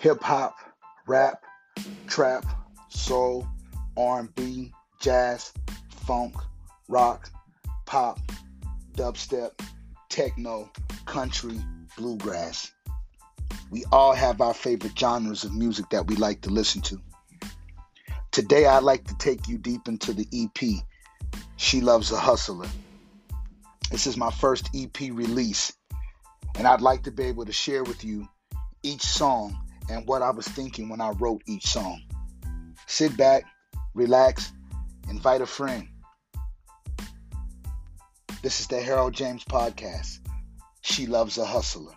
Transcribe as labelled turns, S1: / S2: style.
S1: hip hop, rap, trap, soul, R&B, jazz, funk, rock, pop, dubstep, techno, country, bluegrass. We all have our favorite genres of music that we like to listen to. Today, I'd like to take you deep into the EP, She Loves a Hustler. This is my first EP release, and I'd like to be able to share with you each song and what I was thinking when I wrote each song. Sit back, relax, invite a friend. This is the Harold James Podcast. She loves a hustler.